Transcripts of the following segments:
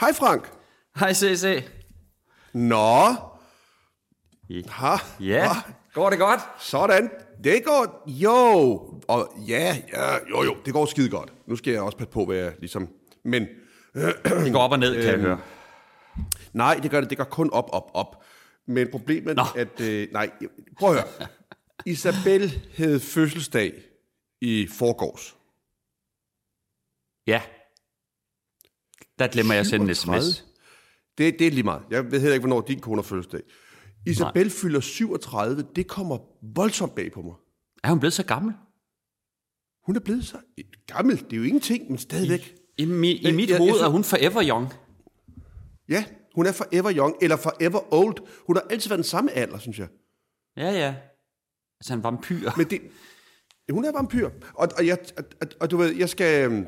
Hej Frank. Hej CC. Nå. Ha. Ja, Ha. går det godt? Sådan. Det går... Jo. Og ja, ja, jo, jo. Det går skide godt. Nu skal jeg også passe på, hvad jeg ligesom... Men Det går op og ned, kan jeg Øhm, høre. nej, det gør det. Det går kun op, op, op. Men problemet Nå. er, at... Øh, nej, prøv at høre. Isabel havde fødselsdag i forgårs. Ja. Der glemmer jeg at sende en 37? sms. Det, det er lige meget. Jeg ved heller ikke, hvornår din kone har fødselsdag. Isabel Nej. fylder 37. Det kommer voldsomt bag på mig. Er hun blevet så gammel? Hun er blevet så gammel. Det er jo ingenting, men stadigvæk. I, mi, i Jeg- mit jeg- hoved jeg synes- er hun forever young. Ja, hun er forever young, eller forever old. Hun har altid været den samme alder, synes jeg. Ja, ja. Altså en vampyr. Men det, hun er vampyr. Og, og, jeg, og, og, og du ved, jeg skal...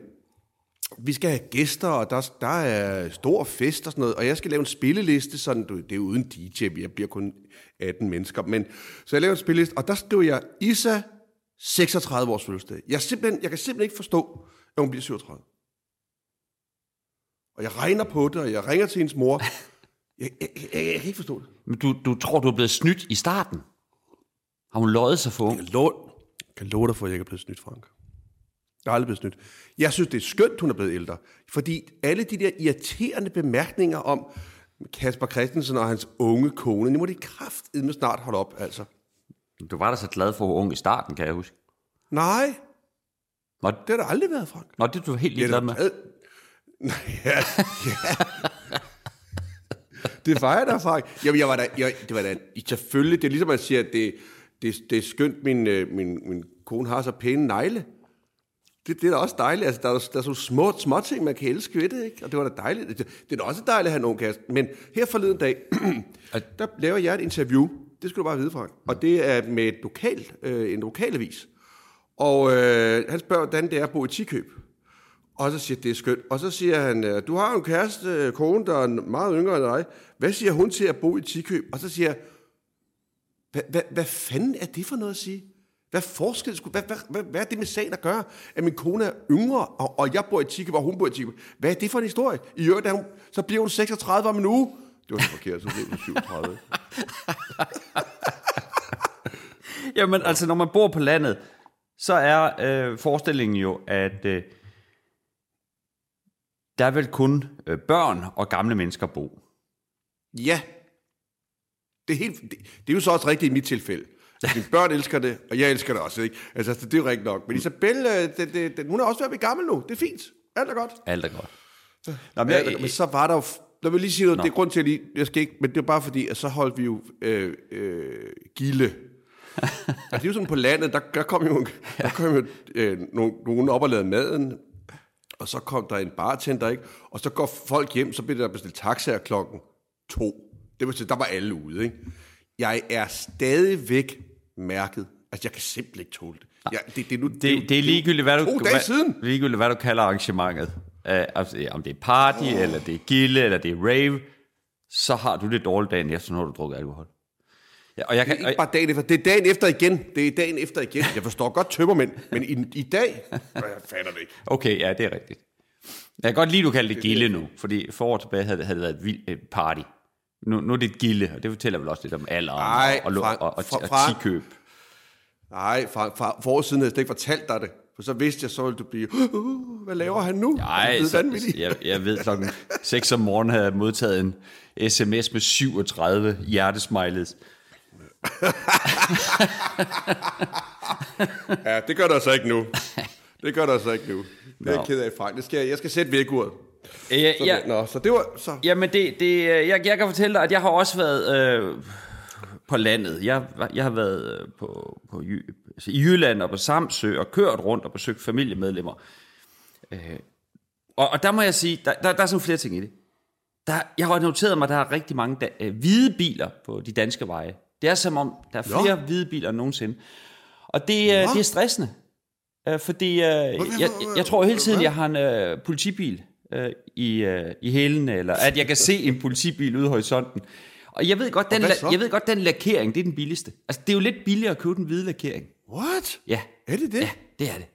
Vi skal have gæster, og der, der er stor fest og sådan noget, og jeg skal lave en spilleliste, sådan, du, det er uden DJ, jeg bliver kun 18 mennesker, men så jeg laver en spilleliste, og der skriver jeg Isa 36 års fødselsdag. Jeg, simpelthen, jeg kan simpelthen ikke forstå, at hun bliver 37. Og jeg regner på det, og jeg ringer til hendes mor. Jeg, jeg, jeg, jeg, jeg kan ikke forstå det. Men du, du tror, du er blevet snydt i starten? Har hun løjet sig for ung? Jeg kan love, jeg kan love dig for, at jeg ikke er blevet snydt, Frank. Jeg er aldrig blevet snydt. Jeg synes, det er skønt, hun er blevet ældre. Fordi alle de der irriterende bemærkninger om Kasper Christensen og hans unge kone, nu må de kraftedme snart holde op, altså. Du var da så glad for, hvor ung i starten, kan jeg huske. Nej, Nå, det har der aldrig været, Frank. Nå det er du helt ligeglad med. Nej, ja, ja. Det var jeg da, Frank. Jamen, jeg var da, jeg, det var da, selvfølgelig, det er ligesom, at sige, at det, det, det er skønt, min, øh, min, min kone har så pæne negle. Det, det er da også dejligt. Altså, der, er, der er så små, små ting, man kan elske ved det, ikke? Og det var da dejligt. Det, det er da også dejligt at have en ung kæreste. Men her forleden dag, der laver jeg et interview. Det skal du bare vide, Frank. Og det er med et lokal, øh, en lokalavis. Og øh, han spørger, hvordan det er at bo i Tikøb. Og så siger det er skønt. Og så siger han, du har en kæreste, kone, der er meget yngre end dig. Hvad siger hun til at bo i Tikøb? Og så siger jeg, hvad fanden er det for noget at sige? Hvad forskel skulle, hvad, hvad, hvad, hvad er det med sagen at gøre, at min kone er yngre, og, og jeg bor i Tikøb, og hun bor i Tikøb? Hvad er det for en historie? I øvrigt, hun, så bliver hun 36 om en uge. Det var så forkert, så blev hun 37. Jamen altså, når man bor på landet, så er øh, forestillingen jo, at øh, der vil kun øh, børn og gamle mennesker bo. Ja. Det er, helt, det, det er jo så også rigtigt i mit tilfælde. Mine børn elsker det, og jeg elsker det også. Ikke? Altså, det er jo rigtigt nok. Men Isabel, øh, det, det, det, hun er også ved at blive gammel nu. Det er fint. Alt er godt. Alt er godt. Nå, men, jeg, men så var der jo... Lad mig lige sige noget. Det er grund til, at jeg, lige, jeg skal ikke... Men det er bare fordi, at så holdt vi jo øh, øh, gilde. altså, det er jo sådan på landet, der, der kom jo, der kom jo øh, nogen, nogen op og lavede maden, og så kom der en bartender, ikke? Og så går folk hjem, så bliver der bestilt taxaer klokken to. Det sige, der var alle ude, ikke? Jeg er stadigvæk mærket. Altså, jeg kan simpelthen ikke tåle det. Jeg, det, det, er nu, det, det er ligegyldigt, hvad du, To dage hvad, siden. ligegyldigt, hvad du kalder arrangementet. Uh, altså, om det er party, oh. eller det er gilde, eller det er rave, så har du det dårligt dagen efter, når du har drukket alkohol. Ja, og jeg kan, Det er ikke bare dagen efter. Det er dagen efter igen. Det er dagen efter igen. Jeg forstår godt tømmermænd, men i, i dag... Jeg fatter det ikke. Okay, ja, det er rigtigt. Jeg kan godt lide, at du kalder det gilde nu, fordi for år tilbage havde, det- havde det været et vildt øh, party. Nu, nu er det et gilde, og det fortæller vel også lidt om alder Ej, og, og, Frank, og, og, Fra- og tikøb. Nej, for, for, for år siden havde jeg slet ikke fortalt dig det. For så vidste jeg, så ville du blive... Uh, hvad laver han nu? Nej, så, jeg, jeg ved klokken 6 om morgenen havde jeg modtaget en sms med 37 hjertesmileys. Ja, det gør der så ikke nu. Det gør der så ikke nu. Det er jeg Nå. ked af, Frank. Det skal, jeg- jeg skal sætte vækkeuret. Ja, Så, ja, det- Nå, så det var... Så, Jamen, det, det, øh, jeg, jeg kan fortælle dig, at jeg har også været øh, på landet. Jeg, jeg har været øh, på, på, altså i Jylland og på Samsø og kørt rundt og besøgt familiemedlemmer. Øh, og, og der må jeg sige, der, der, der er sådan flere ting i det. Der, jeg har noteret mig, at der er rigtig mange da, øh, hvide biler på de danske veje. Det er som om, der er flere Nå. hvide biler end nogensinde. Og det, øh, det er stressende. Øh, fordi øh, jeg, jeg, jeg tror hele tiden, jeg har en øh, politibil øh, i, øh, i hælen, eller at jeg kan se en politibil ude i horisonten. Og jeg ved godt, den, la- jeg ved godt, den lakering, det er den billigste. Altså, det er jo lidt billigere at købe den hvide lakering. what? Ja, Er det det? ja, det er det.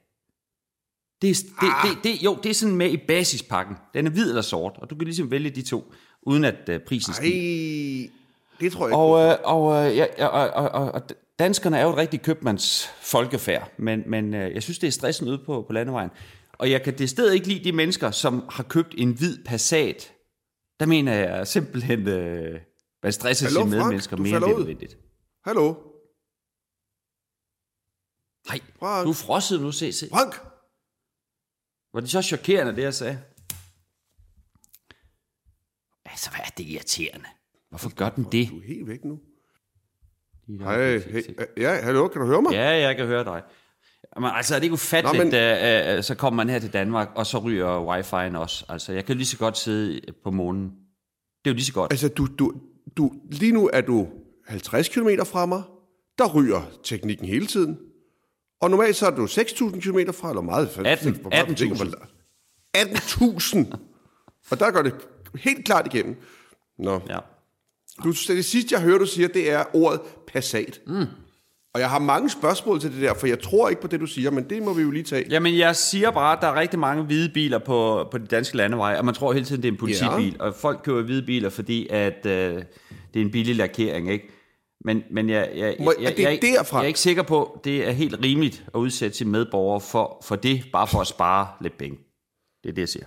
Det er, det, det, det, jo, det er sådan med i basispakken. Den er hvid eller sort, og du kan ligesom vælge de to, uden at uh, prisen stiger. det tror jeg ikke. Og, øh, og, øh, ja, ja, og, og, og, danskerne er jo et rigtig købmands folkefærd, men, men øh, jeg synes, det er stressende ude på, på landevejen. Og jeg kan det sted ikke lide de mennesker, som har købt en hvid Passat. Der mener jeg simpelthen, øh, man stresser Hallo, sine Frank, medmennesker mere end nødvendigt. Hallo? Nej, Frank? du er frosset nu, se, se. Frank? Var det så chokerende, det jeg sagde? Altså, hvad er det irriterende? Hvorfor gør den det? Du er helt væk nu. Hej, hey, ja, hallo, kan du høre mig? Ja, jeg kan høre dig. Jamen, altså, er det ikke ufatteligt, Nå, men- men... uh, uh, så kommer man her til Danmark, og så ryger wifi'en også. Altså, jeg kan lige så godt sidde på månen. Det er jo lige så godt. Altså, du, du, du, lige nu er du 50 km fra mig. Der ryger teknikken hele tiden. Og normalt så er du 6.000 km fra, eller meget. 18 hvor meget du tænker, hvor- 18.000! Og der går det helt klart igennem. Nå. Ja. Du, det sidste, jeg hører, du siger, det er ordet Passat. Mm. Og jeg har mange spørgsmål til det der, for jeg tror ikke på det, du siger, men det må vi jo lige tage. Jamen, jeg siger bare, at der er rigtig mange hvide biler på, på de danske landeveje, og man tror hele tiden, det er en politibil. Ja. Og folk køber hvide biler, fordi at, øh, det er en billig lakering, ikke? Men, men jeg, jeg, jeg, er jeg, jeg, derfra? jeg er ikke sikker på, det er helt rimeligt at udsætte sine medborgere for, for det, bare for at spare lidt penge. Det er det, jeg siger.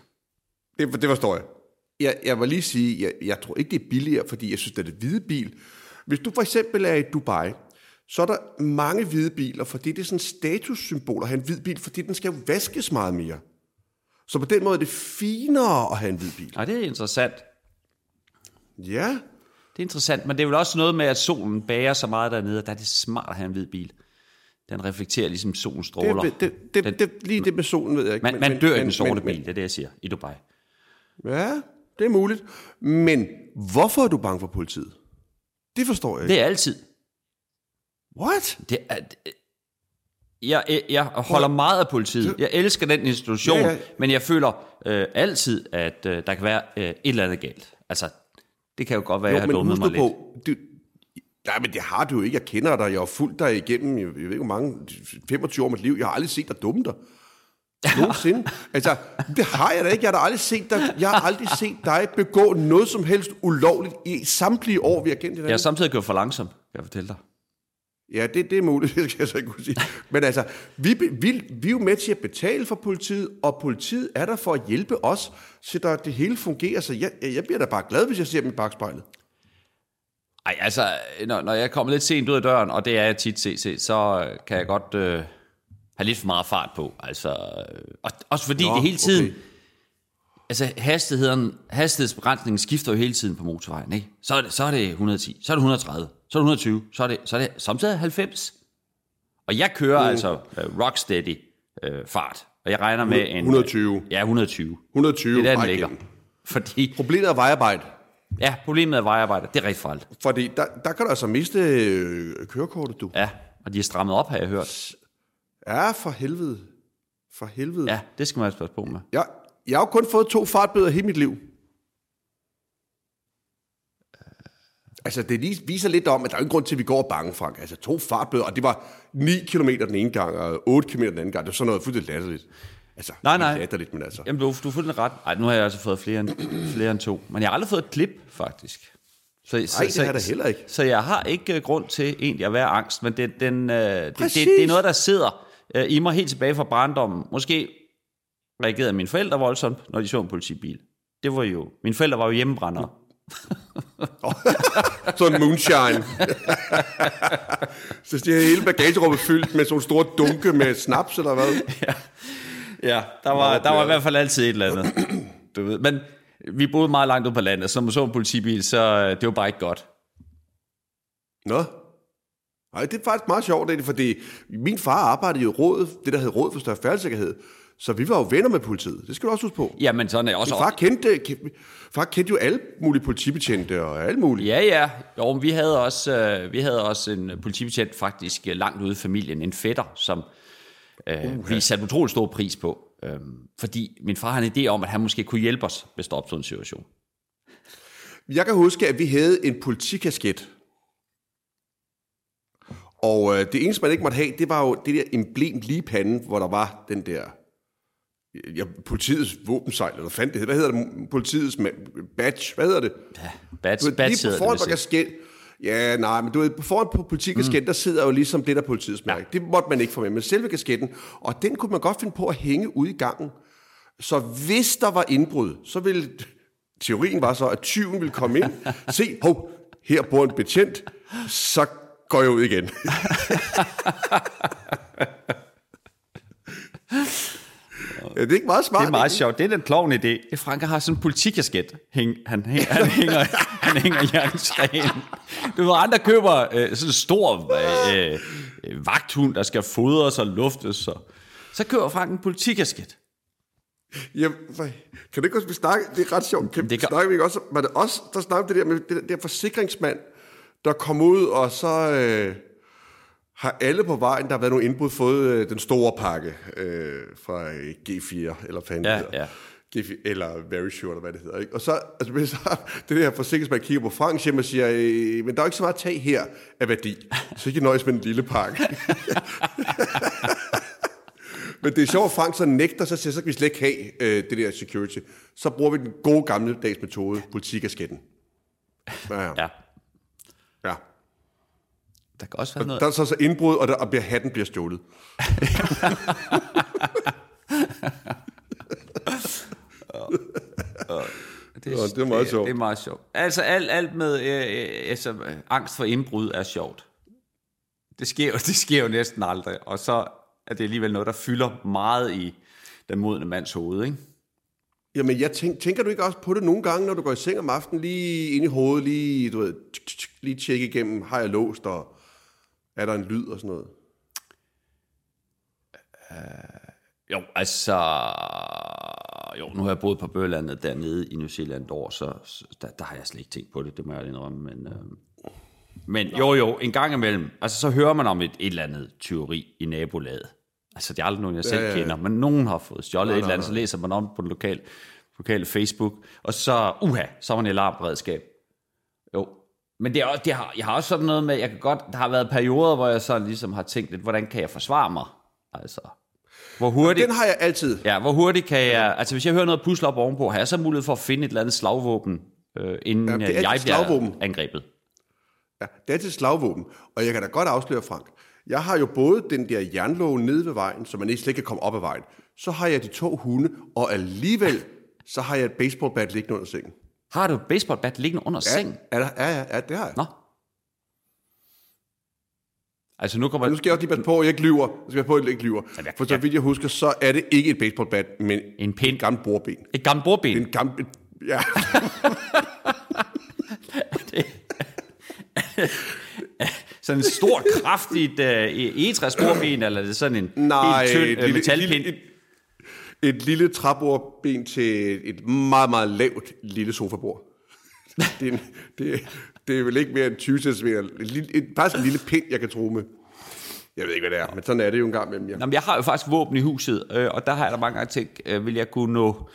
Det, det forstår jeg. jeg. Jeg vil lige sige, jeg, jeg tror ikke, det er billigere, fordi jeg synes, det er det hvide bil. Hvis du for eksempel er i Dubai, så er der mange hvide biler, fordi det er sådan et statussymbol at have en hvid bil, fordi den skal jo vaskes meget mere. Så på den måde er det finere at have en hvid bil. Og det er interessant. Ja, Det er interessant, men det er vel også noget med, at solen bager så meget dernede, og der er det smart at have en hvid bil. Den reflekterer ligesom solens stråler. det, det, det, det, det, lige det med solen ved jeg ikke. man, man dør i den sorte bil, det er det, jeg siger, i Dubai. Ja, det er muligt. Men hvorfor er du bange for politiet? Det forstår jeg ikke. Det er altid. What? Det er, jeg, jeg, jeg holder meget af politiet. Jeg elsker den institution, Ja, ja, men jeg føler øh, altid, at øh, der kan være øh, et eller andet galt. Altså, det kan jo godt være, at jeg har dummet mig nu lidt. på, du, nej, men det har du jo ikke. Jeg kender dig. Jeg har fulgt dig igennem, jeg, jeg ved ikke hvor mange, 25 år af mit liv. Jeg har aldrig set dig dumme dig. Nogensinde. altså, det har jeg da ikke. Jeg har da aldrig set dig, jeg har aldrig set dig begå noget som helst ulovligt i samtlige år, vi har kendt Jeg hinanden. har samtidig gjort for langsomt, kan jeg fortælle dig. Ja, det, det er muligt, det skal jeg så ikke kunne sige. Men altså, vi, vi, vi er jo med til at betale for politiet, og politiet er der for at hjælpe os, så der, det hele fungerer. Så jeg, jeg bliver da bare glad, hvis jeg ser dem i bagspejlet. Ej, altså, når, når jeg kommer lidt sent ud af døren, og det er jeg tit CC, så øh, kan jeg godt øh, have lidt for meget fart på. Altså, øh, og, også fordi Nå, det hele tiden... okay. Altså, hastigheden, hastighedsbegrænsningen skifter jo hele tiden på motorvejen, ikke? Så er det, så er det 110, så er det 130, så er det 120, så er det, så er det samtidig 90. Og jeg kører mm. altså uh, rocksteady uh, fart, og jeg regner med en... 120. Ja, 120. 120. Det er der, den ligger. Fordi, Problemet er vejarbejde. ja, problemet er vejarbejde. Det er rigtig farligt. Fordi der, der kan du altså miste øh, kørekortet, du. Ja, og de er strammet op, har jeg hørt. Ja, for helvede. For helvede. Ja, det skal man altså passe på med. Jeg, jeg har jo kun fået to fartbøder hele mit liv. Altså, det lige viser lidt om, at der er ingen grund til, at vi går bange, Frank. Altså, to fartbøder, og det var 9 km den ene gang, og 8 km den anden gang. Det var sådan noget fuldstændig latterligt. Altså, Nej, nej. Latterligt, men altså. Jamen, du, du den ret. Ej, nu har jeg altså fået flere end, flere end to. Men jeg har aldrig fået et klip, faktisk. Så, Nej, det har jeg heller ikke. Så jeg har ikke uh, grund til egentlig at være angst, men det, den, uh, det, det, det er noget, der sidder uh, i mig helt tilbage fra barndommen. Måske reagerede mine forældre voldsomt, når de så en politibil. Det var jo... Mine forældre var jo hjemmebrændere. Sådan moonshine. så det hele bagagerummet fyldt med sådan store dunke med snaps, eller hvad? Ja, der var, der var i hvert fald altid et eller andet. Du ved. Men vi boede meget langt ude på landet, så når man så en politibil, så uh, det var bare ikke godt. Nå. Nej, det er faktisk meget sjovt, egentlig, fordi min far arbejdede i rådet, det der hed Råd for Større Færdssikkerhed, så vi var jo venner med politiet. Det skal du også huske på. Jamen, sådan er jeg også... Min far kendte, ke- far kendte jo alle mulige politibetjente og alle mulige. Ja, ja. Jo, men vi havde også, øh, vi havde også en politibetjent faktisk øh, langt ude i familien, en fætter, som øh, vi satte utrolig stor pris på. Øh, fordi min far har en idé om, at han måske kunne hjælpe os, hvis der opstod en situation. Jeg kan huske, at vi havde en politikasket. Og øh, det eneste, man ikke måtte have, det var jo det der emblem lige panden, hvor der var den der ja, politiets våbensejl, eller fanden det. Hvad hedder det? Politiets badge, hvad hedder det? Ja, badge, badge lige på foran det, på kasket, Ja, nej, men du ved, foran på politikasketten, mm. der sidder jo ligesom det der politiets mærke. Ja. Det måtte man ikke få med, men selve kasketten, og den kunne man godt finde på at hænge ude i gangen. Så hvis der var indbrud, så ville teorien var så, at tyven ville komme ind, se, hov, her bor en betjent, så går jeg ud igen. ja, det er ikke meget smart. Det er meget ikke? sjovt. Det er den klovn idé. Frank har sådan en politikasket. Hæng, han, hæng, han, hænger, han hænger jerntræen. Du ved, andre køber øh, sådan en stor øh, øh, vagthund, der skal fodres og luftes. Så, så køber Frank en politikasket. Jamen, kan det ikke også vi snakke? Det er ret sjovt. Kan Det kan- snakke vi ikke også? Var det også, der snakkede det der med det der, der forsikringsmand, der kom ud, og så øh, har alle på vejen, der har været nogle indbrud, fået øh, den store pakke øh, fra øh, G4, eller hvad Ja, hedder. ja. G4, eller Very Sure, eller hvad det hedder. Ikke? Og så, altså, men så det der forsikringsmand kigger på Frank hjem og siger, øh, men der er ikke så meget tag her af værdi, så ikke nøjes med en lille pakke. Men det er sjovt, at Frank så nægter, så siger, så kan vi slet ikke have øh, det der security. Så bruger vi den gode gamle dags metode, politikasketten. Ja. ja. Der kan også være noget... Der er så, så indbrud, og, der, og bliver, hatten bliver stjålet. Det, Nå, det er meget sjovt. Det er meget sjovt. Altså alt, alt med øh, øh, altså, angst for indbrud er sjovt. Det sker, det sker jo næsten aldrig, og så er det alligevel noget, der fylder meget i den modne mands hoved, ikke? Jamen, jeg tænk, tænker du ikke også på det nogle gange, når du går i seng om aftenen, lige ind i hovedet, lige, du ved, tsk, tsk, lige tjekke igennem, har jeg låst, og er der en lyd og sådan noget? Jo, altså... Jo, nu har jeg boet på Bølandet dernede i New Zealand et år, så, så der, der har jeg slet ikke tænkt på det, det må jeg indrømme, men... Øh, men jo, jo, en gang imellem, altså så hører man om et, et eller andet tyveri i nabolaget. Altså, det er aldrig nogen, jeg selv ja, ja. kender, men nogen har fået stjålet Nej, et eller nej, andet, så læser man om det på den lokale, lokale Facebook, og så, uha, så var man i alarmberedskab. Men det er, også- det har, jeg har også sådan noget med, jeg kan godt, der har været perioder, hvor jeg så ligesom har tænkt lidt, hvordan kan jeg forsvare mig? Altså, hvor hurtigt... Den har jeg altid. Ja, hvor hurtigt kan jeg... Altså, hvis jeg hører noget pusle op ovenpå, har jeg så mulighed for at finde et eller andet slagvåben, øh, inden Ja, det er jeg altid bliver slagvåben. angrebet? Ja, det er til slagvåben. Og jeg kan da godt afsløre, Frank, jeg har jo både den der jernlåge nede ved vejen, så man ikke slet kan komme op ad vejen. Så har jeg de to hunde, og alligevel, så har jeg et baseballbat liggende under sengen. Har du et baseballbat liggende under ja. sengen? Ja, ja, ja, ja, det har jeg. Nå. Altså, nu kommer... Nu skal jeg også lige passe på, at jeg ikke lyver. Nu skal jeg passe på, at jeg ikke lyver. jeg- For så vidt jeg husker, så er det ikke et baseballbat, men En pind. et gammelt bordben. Et gammelt bordben. En gammel... Ja, Sådan en stort, kraftigt uh, egetræsbordben, eller er det sådan en nej, helt tynd uh, lille, metalpind? et, et, et lille træbordben til et meget, meget lavt lille sofabord. Det er, en, det, det er vel ikke mere end 20 cm. Et, lille- et, faktisk en lille pind, jeg kan tro med. Jeg ved ikke, hvad det er, men sådan er det jo en gang imellem. Ja. Jamen, men jeg har jo faktisk våben i huset, øh, og der har jeg da mange gange tænkt, øh, vil jeg kunne nå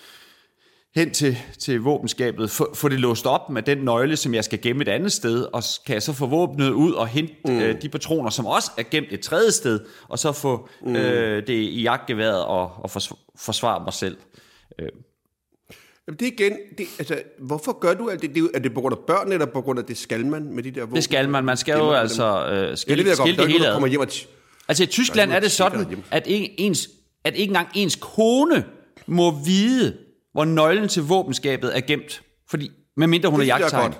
hen til, til våbenskabet, få, få det låst op med den nøgle, som jeg skal gemme et andet sted, og kan jeg så få våbnet ud og hente mm. øh, de patroner, som også er gemt et tredje sted, og så få mm. øh, det i jagtgeværet og, og forsv- forsvare mig selv. Jamen, det er igen, det, altså, hvorfor gør du alt det? det er, det på grund af børn, eller på grund af det skal man med de der våben? Det skal man. Man skal jo altså øh, Ja, det skille, skille det hele ad. hjem og... Altså i Tyskland er det sådan, at ikke, ens, at ikke engang ens kone må vide, hvor nøglen til våbenskabet er gemt. Fordi, medmindre hun Det er jagttegn. godt.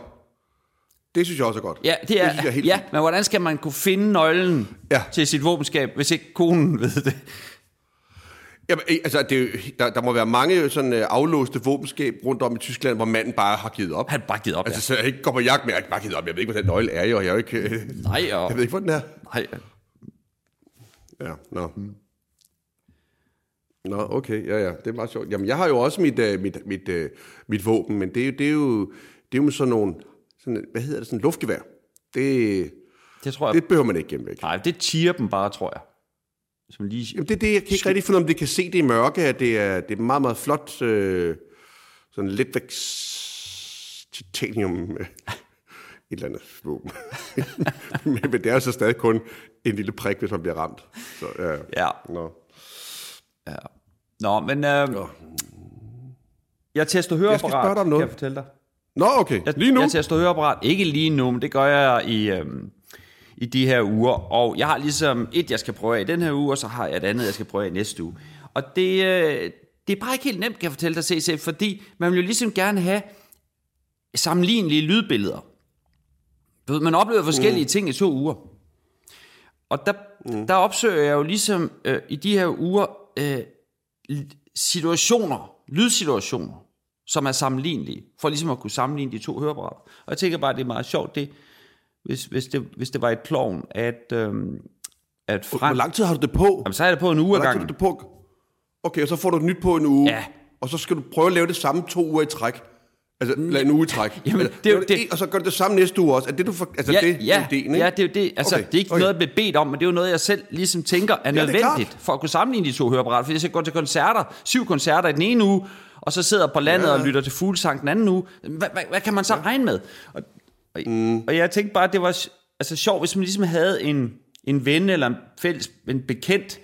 Det synes jeg også er godt. Ja, det er, synes jeg er helt ja fint. men hvordan skal man kunne finde nøglen Ja. til sit våbenskab, hvis ikke konen ved det? Jamen, altså, det, er der, der må være mange sådan uh, aflåste våbenskab rundt om i Tyskland, hvor manden bare har givet op. Han har bare givet op, Altså, så jeg ikke går på jagt med, jeg bare givet op. Jeg ved ikke, hvor den nøgle er, jo. Jeg er jo ikke... øh, ja. Nej, og, Jeg ved ikke, hvor den er. nej, Ja, nå. Nå, okay, ja, ja, det er meget sjovt. Jamen, jeg har jo også mit, uh, mit, mit, uh, mit våben, men det er jo, det er jo, det er jo sådan nogle, sådan, hvad hedder det, sådan luftgevær. Det, det tror jeg. det behøver man ikke gemme væk. nej, det tiger dem bare, tror jeg. Man lige... Jamen, det er det, jeg kan ikke rigtig finde, om det kan se det i mørke, at det er, det er meget, meget flot, øh, sådan lidt væk titanium, øh, et eller andet våben. men, men det er jo så stadig kun en lille prik, hvis man bliver ramt. Så, ja. Ja. Nå. Ja. Nå, men øh, Nå. jeg tester Jeg høreapparat, skal spørge dig noget. kan jeg fortælle dig. Nå, okay. Jeg, Lige nu? Jeg tester høreapparat. Ikke lige nu, men det gør jeg i, øhm, i de her uger. Og jeg har ligesom et, jeg skal prøve af i den her uge, og så har jeg et andet, jeg skal prøve af i næste uge. Og det, øh, det er bare ikke helt nemt, kan jeg fortælle dig, CC, fordi man vil jo ligesom gerne have sammenlignelige lydbilleder. Du ved, man oplever forskellige mm. ting i to uger. Og der, mm. der opsøger jeg jo ligesom øh, i de her uger øh, situationer, lydsituationer, som er sammenlignelige, for ligesom at kunne sammenligne de to høreapparater. Og jeg tænker bare, at det er meget sjovt, det, hvis, hvis, det, hvis det var et klovn, at, øhm, at Hvor Frank... lang tid har du det på? Jamen, så er det på en uge Hvor lang tid har du det på? Okay, og så får du et nyt på en uge. Ja. Og så skal du prøve at lave det samme to uger i træk. Altså, lad en uge i træk. Jamen, altså, det er jo det- Og så gør du det samme næste uge også. Er det, du for, altså, Ja, det, ja, er ideen, ikke? ja, det er jo det. Altså, Okay, det er ikke okay. noget, jeg bliver bedt om, men det er jo noget, jeg selv ligesom tænker er det er nødvendigt for at kunne sammenligne de to høreapparater. Fordi jeg skal gå til koncerter, syv koncerter i den ene uge, og så sidder på landet Ja. og lytter til fuglesang den anden uge. Hvad, hvad, hvad kan man så regne med? Og, og, mm. og jeg tænkte bare, at det var altså, sjovt, hvis man ligesom havde en, en ven eller en fælles en bekendt,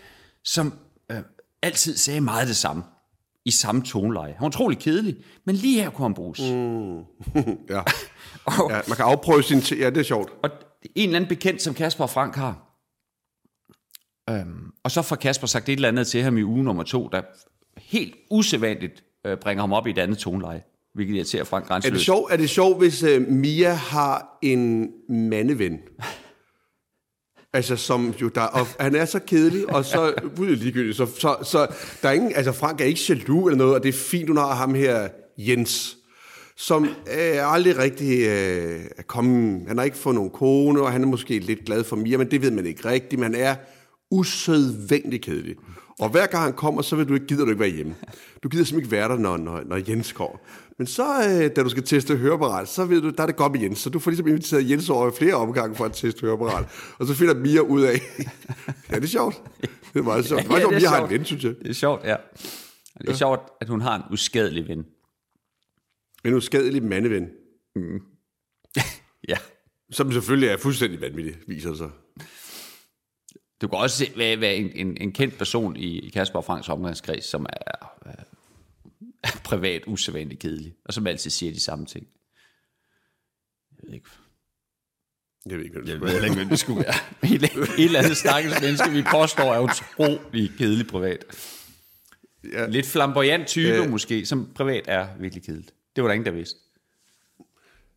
som øh, altid sagde meget det samme i samme toneleje. Han var utrolig kedelig, men lige her kunne han bruges. Mm. Ja. Og, ja, man kan afprøve sin... Ja, det er sjovt. og en eller anden bekendt, som Kasper og Frank har. Øhm, og så får Kasper sagt et eller andet til ham i uge nummer to, der helt usædvanligt øh, bringer ham op i et andet toneleje, hvilket irriterer Frank Er grænseløst. det sjovt, er det sjovt hvis uh, Mia har en mandeven? Altså, som jo der, og han er så kedelig, og så ud ligegyldigt, så, så, så der er ingen, altså Frank er ikke jaloux eller noget, og det er fint, hun har ham her, Jens, som øh, aldrig rigtig øh, er kommet, han har ikke fået nogen kone, og han er måske lidt glad for Mia, men det ved man ikke rigtigt, men han er usædvanligt kedelig. Og hver gang han kommer, så vil du ikke, gider du ikke være hjemme. Du gider simpelthen ikke være der, når, når, når Jens kommer. Men så, øh, da du skal teste høreapparat, så ved du, der er det godt med Jens. Så du får ligesom inviteret Jens over i flere omgange for at teste høreapparat. Og så finder Mia ud af, ja, det er sjovt. Det er meget sjovt. Det er Ja, sjovt, det er Mia har en ven, synes jeg. Det er sjovt, ja. Det er sjovt, at hun har en uskadelig ven. En uskadelig mandeven, Ja. som selvfølgelig er fuldstændig vanvittig, viser sig. Du kan også se, hvad, hvad en, en, en kendt person i, i Kasper og Franks omgangskreds, som er, er, er privat usædvanligt kedelig, og som altid siger de samme ting. Jeg ved ikke, Jeg ved ikke, hvad det Jeg ved ikke, hvem det skulle være. Et, et eller andet stakkels menneske, vi påstår, er utrolig kedelig privat. Ja. Lidt flamboyant type øh. måske, som privat er virkelig kedeligt. Det var der ingen, der vidste.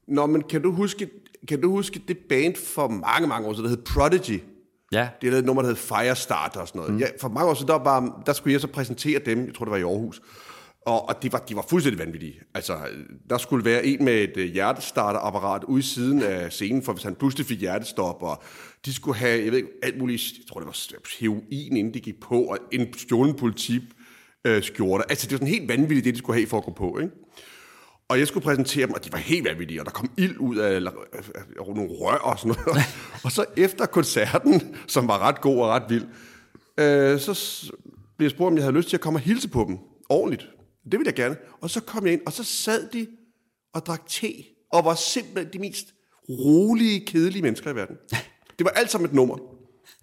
Nå, men kan du huske, kan du huske det band for mange, mange år siden, der hed Prodigy? Ja, Det er et nummer, der hed Firestarter og sådan noget. Mm. Ja, for mange år siden, der, var, der skulle jeg så præsentere dem, jeg tror, det var i Aarhus. Og, og de, var, de var fuldstændig vanvittige. Altså, der skulle være en med et øh, hjertestarterapparat ude i siden af scenen, for hvis han pludselig fik hjertestop, og de skulle have, jeg ved ikke, alt muligt, jeg tror, det var heroin, inden de gik på, og en stjålen politi øh, skjorte. Altså, det var sådan helt vanvittigt, det de skulle have for at gå på, ikke? Og jeg skulle præsentere dem, og de var helt vanvittige, og der kom ild ud af, af, af, af nogle rør og sådan noget. og så efter koncerten, som var ret god og ret vild, øh, så blev jeg spurgt, om jeg havde lyst til at komme og hilse på dem ordentligt. Det ville jeg gerne. Og så kom jeg ind, og så sad de og drak te, og var simpelthen de mest rolige, kedelige mennesker i verden. Det var alt sammen et nummer.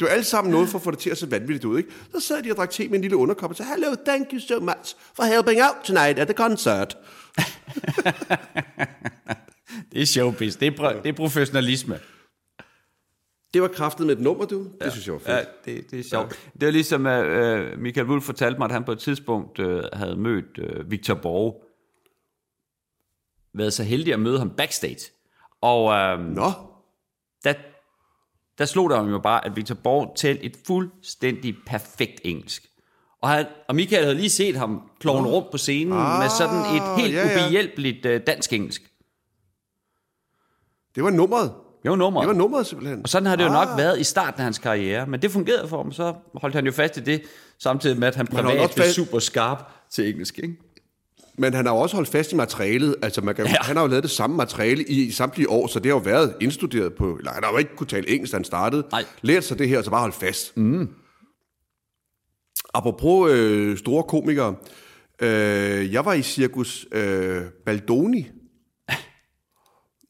Det var alt sammen noget for at få det til at se vanvittigt ud. Ikke? Så sad de og drak te med en lille underkop og sagde, Hello, thank you so much for helping out tonight at the concert. det er showbiz. Det er, det er professionalisme. Det var kraftet med et nummer, du. Det ja. synes jeg var fedt. Ja, det, det er sjovt. Ja. Det var ligesom, at øh, Michael Wolf fortalte mig, at han på et tidspunkt øh, havde mødt øh, Victor Borge. Været så heldig at møde ham backstage. Og øh, Nå, der, der slog ham jo bare, at Victor Borg talte et fuldstændig perfekt engelsk. Og, han, og Michael havde lige set ham klovne rundt på scenen ah, med sådan et helt ja, ja. ubehjælpeligt uh, dansk engelsk. det var nummeret. Det var nummeret. Det var nummeret simpelthen. Og sådan har det jo nok været i starten af hans karriere. Men det fungerede for ham, så holdt han jo fast i det, samtidig med, at han privat blev super skarp til engelsk. Ikke? Men han har jo også holdt fast i materialet. Altså, man kan, ja. Han har jo lavet det samme materiale i, i samtlige år, så det har jo været indstuderet på... Eller han har jo ikke kunne tale engelsk, da han startede. Nej. Lært sig det her, og så bare holdt fast. Mm. Apropos øh, store komikere. Øh, jeg var i Cirkus øh, Baldoni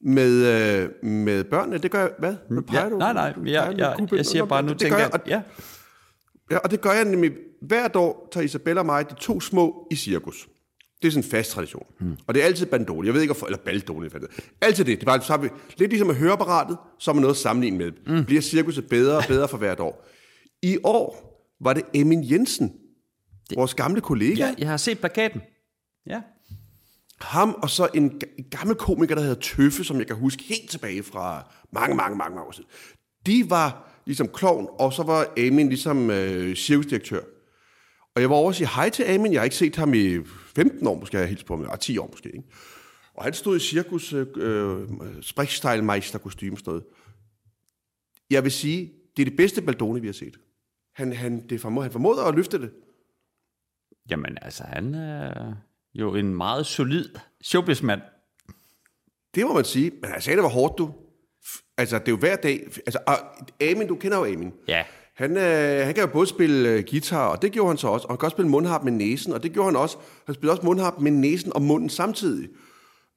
med, øh, med børnene. Det gør jeg... Hvad? Hvad peger Ja, du? nej, nej. Jeg, jeg, med jeg, jeg siger bare, nu Det tænker jeg, at ja, Ja, og det gør jeg nemlig. Hvert år tager Isabella og mig de to små i cirkus. Det er sådan en fast tradition. Mm. Og det er altid bandoli. Jeg ved ikke, hvorfor, eller det er. Altid det. Det var så har vi, lidt ligesom med høreapparatet, så har man noget at sammenligne med. Mm. Bliver cirkuset bedre og bedre for hvert år. I år var det Emin Jensen, det... vores gamle kollega. Ja, jeg har set plakaten. Ja. Ham og så en, en gammel komiker, der hedder Tøffe, som jeg kan huske helt tilbage fra mange, mange, mange år siden. De var ligesom klovn, og så var Amin ligesom øh, cirkusdirektør. Og jeg var over og sige hej til Amin. Jeg har ikke set ham i 15 år, måske har jeg hilst på ham. Ah, 10 år måske, ikke? Og han stod i cirkus, øh, øh, Sprichstylmeister kostume stod. Jeg vil sige, det er det bedste Baldoni, vi har set. Han, han, det formå, han formåede at løfte det. Jamen, altså, han er jo en meget solid showbizmand. Det må man sige. Men han sagde, det var hårdt, du. Altså, det er jo hver dag. Altså, og Amin, du kender jo Amin. Ja. Han, øh, han kan jo både spille øh, guitar, og det gjorde han så også. Og han kan også spille mundharp med næsen, og det gjorde han også. Han spillede også mundharp med næsen og munden samtidig.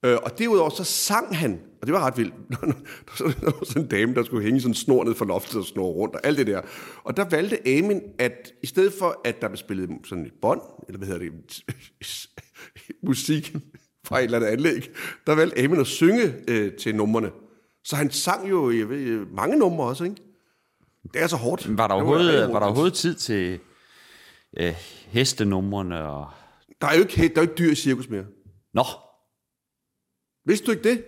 Øh, og derudover så sang han, og det var ret vildt. der var sådan en dame, der skulle hænge sådan en snor ned for loftet og snor rundt, og alt det der. Og der valgte Amin, at i stedet for, at der blev spillet sådan et bånd, eller hvad hedder det, musik fra et eller andet anlæg, der valgte Amin at synge øh, til numrene. Så han sang jo jeg ved, mange numre også, ikke? Det er så hårdt. Var der Det overhovedet, rigtig var der overhovedet tid til øh, hestenumrene og... Der er jo ikke, der er jo ikke dyr i cirkus mere. Nå, Vidste du ikke det?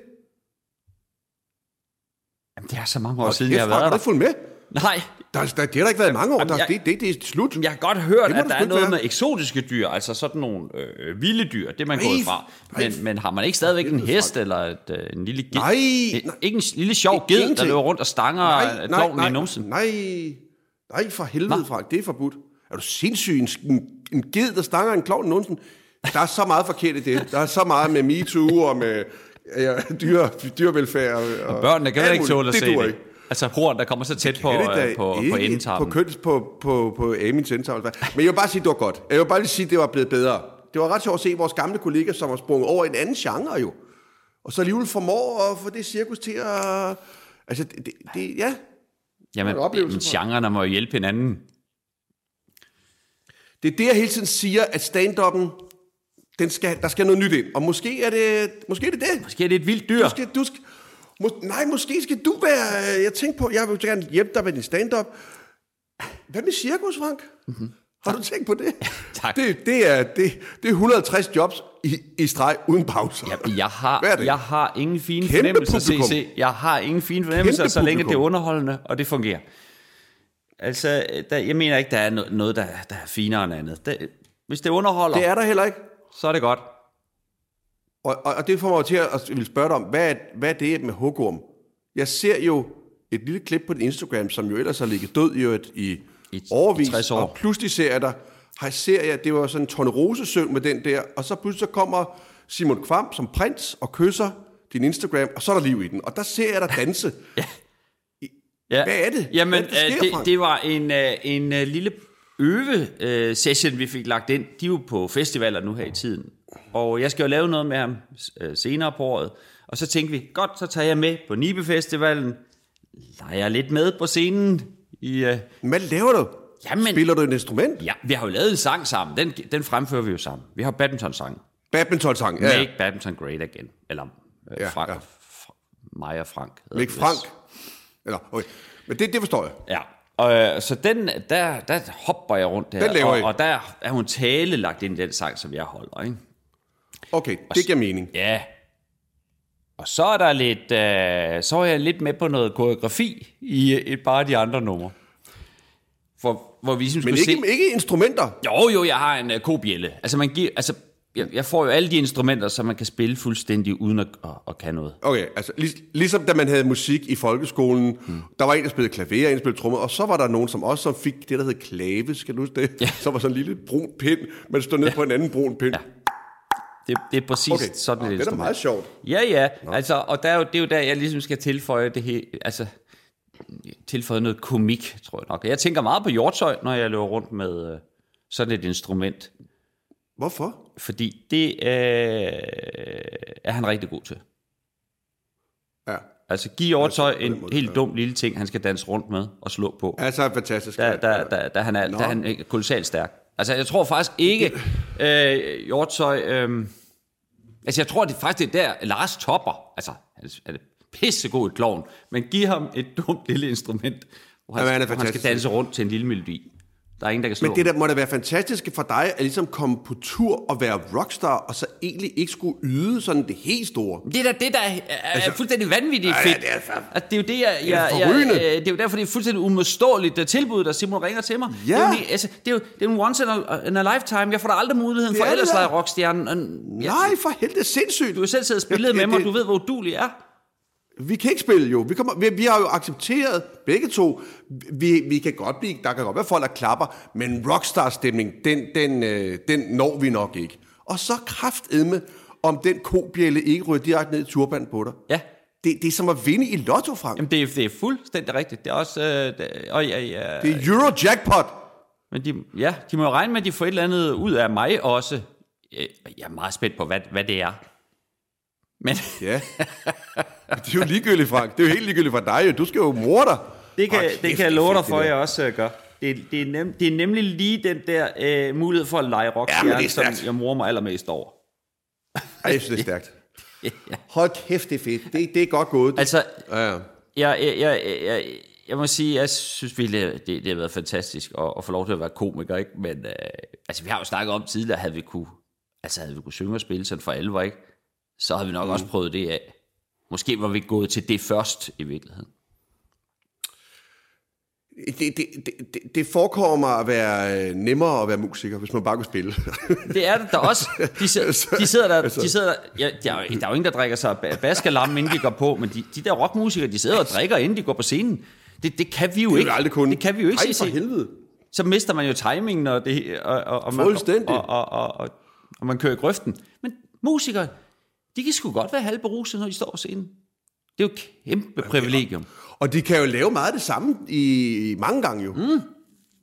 jamen, det er så mange år Og siden, jeg har kæft, været har der. du fulgt med? Nej, Der, der, det har der ikke været i mange år. Jamen, Der, jeg- det, det, det er slut. jeg har godt hørt, at der er noget være. med eksotiske dyr, altså sådan nogle øh, vilde dyr, det er man Nej, gået fra. nej. Men, men har man ikke stadigvæk en hest eller et, øh, en lille ged? Nej, En- nej. Ikke en lille sjov ged, der løber rundt og stanger nej, nej, klovnen nej, i numsen? nej, nej, for helvede. Frank. Det er forbudt. Er du sindssyg? En, en, ged, der stanger en klovn i numsen? Der er så meget forkert i det. Der er så meget med MeToo og med ja, dyr, dyrevelfærd. Og, og Børnene kan ikke tåle at se det. Ikke. Altså horn, der kommer så tæt på, øh, på, på ikke endetarmen. På, køns, på, på, på Amins endtavle. Men jeg vil bare sige, det var godt. Jeg vil bare lige sige, det var blevet bedre. Det var ret sjovt at se vores gamle kollega, som har sprunget over en anden genre jo. Og så alligevel formår at få det cirkus til at... Altså, det, det, det ja. Jamen, men genrerne må jo hjælpe hinanden. Det er det, jeg hele tiden siger, at stand-up'en, den skal, der skal noget nyt ind. Og måske er det, måske er det det. Måske er det et vildt dyr. Du skal, du skal, må, nej, måske skal du være... Jeg tænkte på, jeg vil gerne hjælpe dig med din stand-up. Hvad med cirkus, Frank? Mm-hmm. Har du tænkt på det? Tak. Det, det, er, det, det er 150 jobs i, i streg uden pauser. Ja, jeg har, jeg har ingen fine Kæmpe fornemmelser, publikum. CC. Jeg har ingen fine fornemmelser, Kæmpe så længe det er publikum. underholdende, og det fungerer. Altså, der, jeg mener ikke, der er no- noget, der, der er finere end andet. Det, hvis det underholder, Det er der heller ikke. så er det godt. Og, og, og det får mig til at, at vil spørge dig om, hvad er, hvad er det med hugorm? Jeg ser jo et lille klip på din Instagram, som jo ellers har ligget død i, et, i, I- overvis, i 60 år. og pludselig ser jeg dig, har ser jeg, det var sådan en tornerosesøvn med den der, og så pludselig så kommer Simon Kvam som prins og kysser din Instagram, og så er der liv i den. Og der ser jeg dig danse. Ja. Hvad er det? Jamen, Hvad er det, sker, øh, det, det var en, øh, en øh, lille øve-session, vi fik lagt ind. De er jo på festivaler nu her i tiden. Og jeg skal jo lave noget med ham øh, senere på året. Og så tænkte vi, godt, så tager jeg med på Nibe Festivalen. Leger lidt med på scenen. I, øh, Hvad laver du? Jamen- Spiller du et instrument? ja, vi har jo lavet en sang sammen. Den, den fremfører vi jo sammen. Vi har badminton-sang. Badminton-sang. Ja, ja. Make badminton great again. Eller øh, Ja, Frank, ja. Fr- Maja Frank. den Frank. Eller, okay. Men det, det forstår jeg. Ja, og øh, så den, der, der hopper jeg rundt der, Den laver I. og, og der er hun tale lagt ind i den sang, som jeg holder, ikke? Okay, det giver mening. Ja. Og så er der lidt, øh, så er jeg lidt med på noget koreografi i øh, et par af de andre numre. For, hvor vi ligesom Men ikke, se... ikke instrumenter. Jo, jo, jeg har en uh, kobjælle. Altså, man giver, altså jeg, jeg får jo alle de instrumenter, så man kan spille fuldstændig uden at, at, at kan noget. Okay, altså lig, ligesom da man havde musik i folkeskolen, hmm. der var en, der spillede klaver, en, der spillede trommer, og så var der nogen, som også som fik det, der hed klave, skal du huske det? Ja. Så var sådan en lille brun pind, man stod ned ja. på en anden brun pind. Ja. Det, det er præcis Okay, sådan et det er da meget sjovt. Ja, ja. Altså, og der er jo, det er jo der, jeg ligesom skal tilføje det her, altså tilføje noget komik, tror jeg nok. Jeg tænker meget på Hjortøj, når jeg løber rundt med øh, sådan et instrument, Hvorfor? fordi det øh, er han rigtig god til. Ja. Altså, giv Hjortøj den en måde, helt dum lille ting, han skal danse rundt med og slå på. Altså, fantastisk. Der, der, der, der, han er, er han er kolossalt stærk. Altså, jeg tror faktisk ikke, øh, Hjortøj... Øh, altså, jeg tror det faktisk, det er der, Lars topper. Altså, han er- er pissegod i kloven, men giv ham et dumt lille instrument, hvor han, Jamen, han hvor han skal danse rundt til en lille melodi. Der er ingen, der kan slå Men det der må da være fantastisk for dig, at ligesom komme på tur og være rockstar, og så egentlig ikke skulle yde sådan det helt store. Det er da det, der er, er altså, fuldstændig vanvittigt ja, fedt. det er fa- at det er jo det, jeg, jeg, jeg, forrygende. jeg, det er jo derfor, det er fuldstændig umodståeligt det tilbud, der Simon ringer til mig. Ja. Det er jo, altså, det er jo det er en once in a, in a lifetime. Jeg får da aldrig muligheden for Det er det ellers lege rockstjernen. Og- Ja, Nej, for helvede, sindssygt. du har selv siddet og spillet Ja, med mig, det- du ved, hvor udulig jeg er. Vi kan ikke spille jo. Vi, kommer, vi, vi har jo accepteret begge to. Vi, vi kan godt blive, der kan godt være folk, der klapper, men rockstar-stemning, den, den, øh, den når vi nok ikke. Og så kraftedme, om den kobjælle ikke ryger direkte ned i turban på dig. Ja, Det, det er som at vinde i lotto, Frank. Jamen, det, er, det er fuldstændig rigtigt. Det er også... Øh, det, og ja, ja, Det er Eurojackpot. men de, ja, de må jo regne med, at de får et eller andet ud af mig også. Øh, Jeg er meget spændt på, hvad, hvad det er. Men Ja. det er jo ligegyldigt, Frank. Det er jo helt ligegyldigt for dig. jo. Du skal jo mor dig. Det kan, Hold det kæft, kan jeg love dig for, det at jeg også uh, gør. Det, det, er nem, det er nemlig lige den der øh, mulighed for at lege Ja, det er som jeg morer mig allermest over. Ej, jeg synes, det er stærkt. Hold kæft, det er fedt. Det, det er godt gået. Altså, ja, ja. jeg, jeg, jeg, jeg, jeg må sige, jeg synes virkelig, det, det har været fantastisk at, at få lov til at være komiker, ikke? Men øh, altså, vi har jo snakket om tidligere, havde vi kunne, altså, havde vi kunne synge og spille sådan for alvor, ikke? Så havde vi nok mm. også prøvet det af. Måske var vi gået til det først i virkeligheden. Det, det, det, det, forekommer mig at være øh, nemmere at være musiker, hvis man bare kunne spille. Det er det der også. De, sidder, de sidder der, de sidder der, ja, der, er jo, der er jo ingen, der drikker sig ba- baskalamme, inden de går på, men de, de der rockmusikere, de sidder og drikker, inden de går på scenen. Det, det kan vi jo Det ikke. aldrig kunne. Det kan vi jo ikke Ej, for helvede. Så mister man jo timingen, og, det, og, og, og, man, og, og, og, og, og man kører i grøften. Men musikere, de kan sgu godt være halvberusede, når de står på scenen. Det er jo et kæmpe privilegium. Og de kan jo lave meget det samme i, mange gange jo. Mm.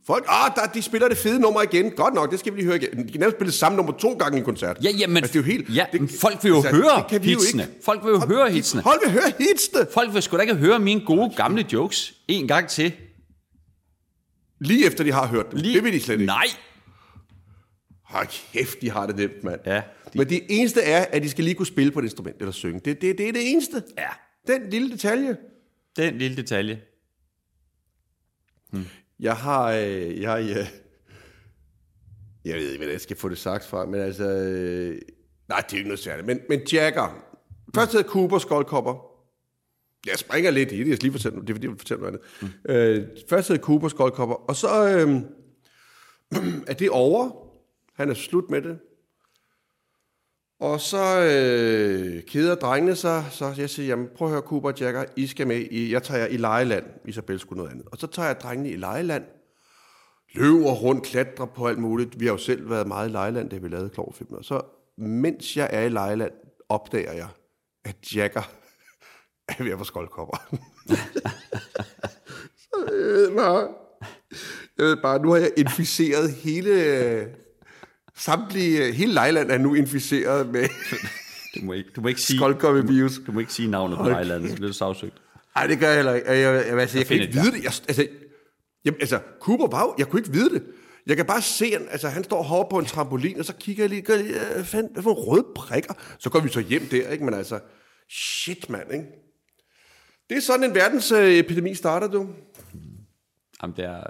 Folk, ah, der, de spiller det fede nummer igen. Godt nok, det skal vi lige høre igen. De kan nærmest spille det samme nummer to gange i en koncert. Ja, jamen, altså, det er jo helt, ja, det, men folk vil jo altså, høre det kan vi jo hitsene. ikke. Folk vil jo Folk- høre hitsene. Folk vil høre hitsene. Folk vil sgu da ikke høre mine gode gamle jokes en gang til. Lige efter de har hørt dem. Det vil de slet ikke. Nej. Hold kæft, de har det nemt, mand. Ja, De... Men det eneste er, at de skal lige kunne spille på et instrument eller synge. Det, det, det er det eneste. Ja, Den lille detalje. den lille detalje. Jeg har... Øh, jeg, jeg, jeg ved ikke, hvordan jeg skal få det sagt fra, men altså... Øh, nej, det er ikke noget særligt. Men, men Jagger. Først hedder Cooper Skoldkopper. Jeg springer lidt i det, jeg skal lige fortælle det er fordi, jeg vil fortælle noget andet. Mm. Øh, først hedder Cooper Skoldkopper, og så øh, er det over. Han er slut med det. Og så øh, keder drengene sig, så jeg siger, jamen prøv at høre Cooper og Jagger, I skal med, i, jeg tager jer i lejeland, Isabel skulle noget andet. Og så tager jeg drengene i lejeland, løber rundt, klatrer på alt muligt. Vi har jo selv været meget i lejeland, da vi lavede klovfilm. Og så mens jeg er i lejeland, opdager jeg, at Jagger er ved at få skoldkopper. så øh, nej. jeg ved bare, nu har jeg inficeret hele, samtlige, hele Lejland er nu inficeret med Du må ikke, du må ikke sige, skoldkoppevirus. du må ikke sige navnet på Ejlandet, så bliver du sagsøgt. Nej, det gør jeg heller ikke. Jeg, jeg, jeg, altså, jeg kan finder ikke de vide det. Jeg, altså, jamen, altså, Cooper var jo, jeg kunne ikke vide det. Jeg kan bare se, han, altså, han står hopper på en trampolin, og så kigger jeg lige, gør øh, fand, hvad for nogle røde prikker? Så går vi så hjem der, ikke? Men altså, shit, mand, ikke? Det er sådan en verdensepidemi starter, du. Jamen, det er...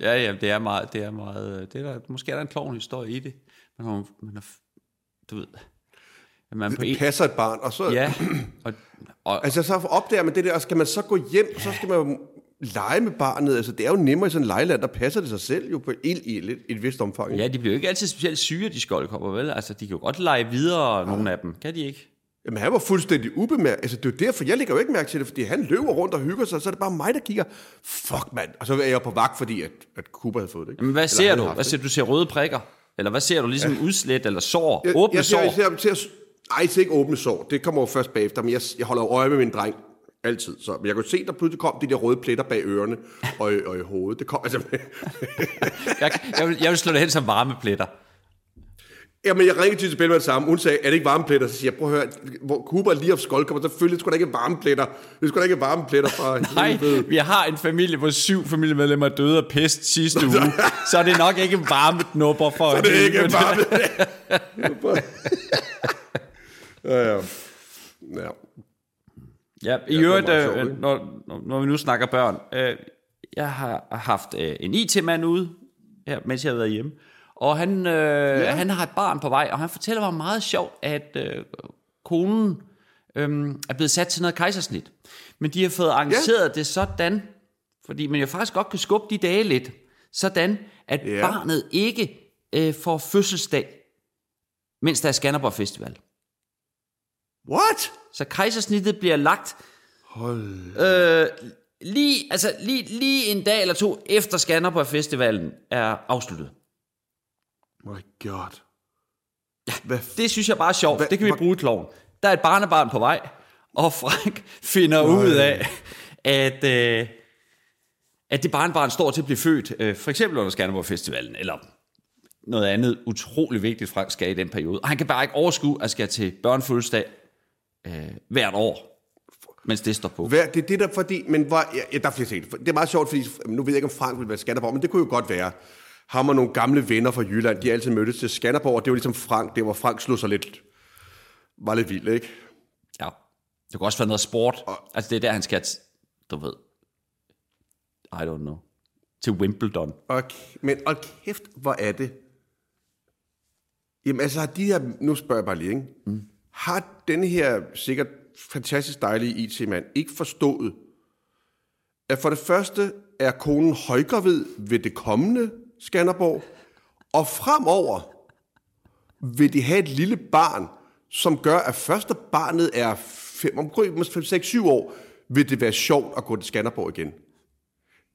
Ja, ja, det er meget, det er meget, det er der, måske er der en klovn historie i det. Man har, man har, du ved, at man på en, Passer et barn, og så... ja, og, og, Altså, så opdager man det der, og skal man så gå hjem, så skal man jo lege med barnet. Altså, det er jo nemmere i sådan en lejeland, der passer det sig selv jo på et, i et, et vist omfang. ja, de bliver jo ikke altid specielt syge, de skoldkopper, vel? Altså, de kan jo godt lege videre, nogle af dem. Kan de ikke? Jamen, han var fuldstændig ubemærket. Altså, det er jo derfor, jeg lægger jo ikke mærke til det, fordi han løber rundt og hygger sig, så er det bare mig, der kigger. Fuck, mand. Og så er jeg på vagt, fordi at, at Cooper havde fået det. Ikke? Men hvad Eller ser du? Hvad det. ser du? Ser røde prikker? Eller hvad ser du? Ligesom udslæt eller sår? Jeg, Åbne jeg, sår? jeg ser, jeg ser, nej, jeg ser ikke åbne sår. Det kommer jo først bagefter, men jeg, jeg holder øje med min dreng. Altid. Så, men jeg kunne se, der pludselig kom de der røde pletter bag ørerne og, og i hovedet. Det kom, altså, Jeg, jeg, vil, jeg vil slå det hen som varmepletter. Jamen, jeg ringede til Isabel med det samme. Hun sagde, er det ikke varmepletter? Så siger jeg, prøv at høre, hvor Cooper lige op skold kommer, selvfølgelig skulle der ikke varmepletter. Det skulle der ikke varmepletter fra. Nej, vi har en familie, hvor syv familiemedlemmer døde af pest sidste uge, så er det nok ikke varme knupper for Så det er ikke varme. ja, ja. ja. Ja, i det øvrigt, øh, når- når vi nu snakker børn, øh, jeg har haft øh, en IT-mand ude, her, mens jeg har været hjemme, og han, øh, ja. han har et barn på vej, og han fortæller mig meget sjovt, at øh, konen øh, er blevet sat til noget kejsersnit. Men de har fået arrangeret ja. det sådan, fordi man jo faktisk godt kan skubbe de dage lidt, sådan at Ja. barnet ikke øh, får fødselsdag, mens der er Skanderborg Festival. What? Så kejsersnittet bliver lagt Hold. Øh, lige, altså, lige, lige en dag eller to efter Skanderborg Festivalen er afsluttet. My god. Ja, Hvad Det synes jeg bare er sjovt. Hvad- det kan vi bruge i kloven. Der er et barnebarn på vej, og Frank finder ud af, at, øh, at det barnebarn står til at blive født, øh, for eksempel under Skanderborg Festivalen, eller noget andet utrolig vigtigt, Frank skal i den periode. Og han kan bare ikke overskue at skal til børnefødselsdag øh, hvert år, mens det står på. Hvad, det er det der, fordi, men hvor, ja, der er flere ting. Det er meget sjovt, fordi nu ved jeg ikke, om Frank vil være Skanderborg, men det kunne jo godt være. Har man nogle gamle venner fra Jylland, de altid mødtes til Skanderborg, og det var ligesom Frank, det hvor Frank slog sig lidt, var lidt vild, ikke? Ja. Det kunne også være noget sport. Altså, det er der, han skal, du ved, I don't know, til Wimbledon. Og, k- men og kæft, hvor er det? Jamen altså, har de her, nu spørger jeg bare lige, ikke? Mm. Har den her sikkert fantastisk dejlige IT-mand ikke forstået, at for det første er konen højgravid ved det kommende Skanderborg, og fremover vil de have et lille barn, som gør, at første barnet er 5, omkring 6-7 år, vil det være sjovt at gå til Skanderborg igen.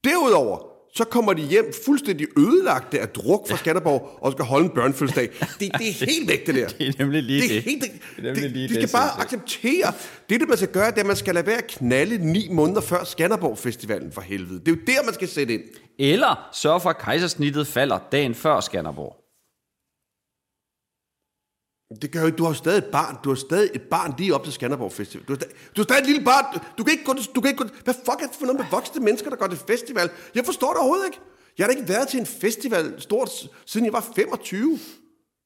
Derudover, så kommer de hjem fuldstændig ødelagte af druk fra Skanderborg, og skal holde en børnefødselsdag. Det, det er helt væk, det der. Det er nemlig lige det. Er det. helt, Det er nemlig lige de skal det, bare acceptere. Det, det man skal gøre, det er, at man skal lade være at knalde ni måneder før Skanderborg-festivalen for helvede. Det er jo der, man skal sætte ind. Eller sørge for, at kejsersnittet falder dagen før Skanderborg. Det gør jo ikke. Du har stadig et barn. Du har stadig et barn lige op til Skanderborg Festival. Du har stadig, du har stadig et lille barn. Du kan ikke gå, du kan ikke gå, hvad fuck er det for noget med voksne mennesker, der går til festival? Jeg forstår det overhovedet ikke. Jeg har da ikke været til en festival stort, siden jeg var 25.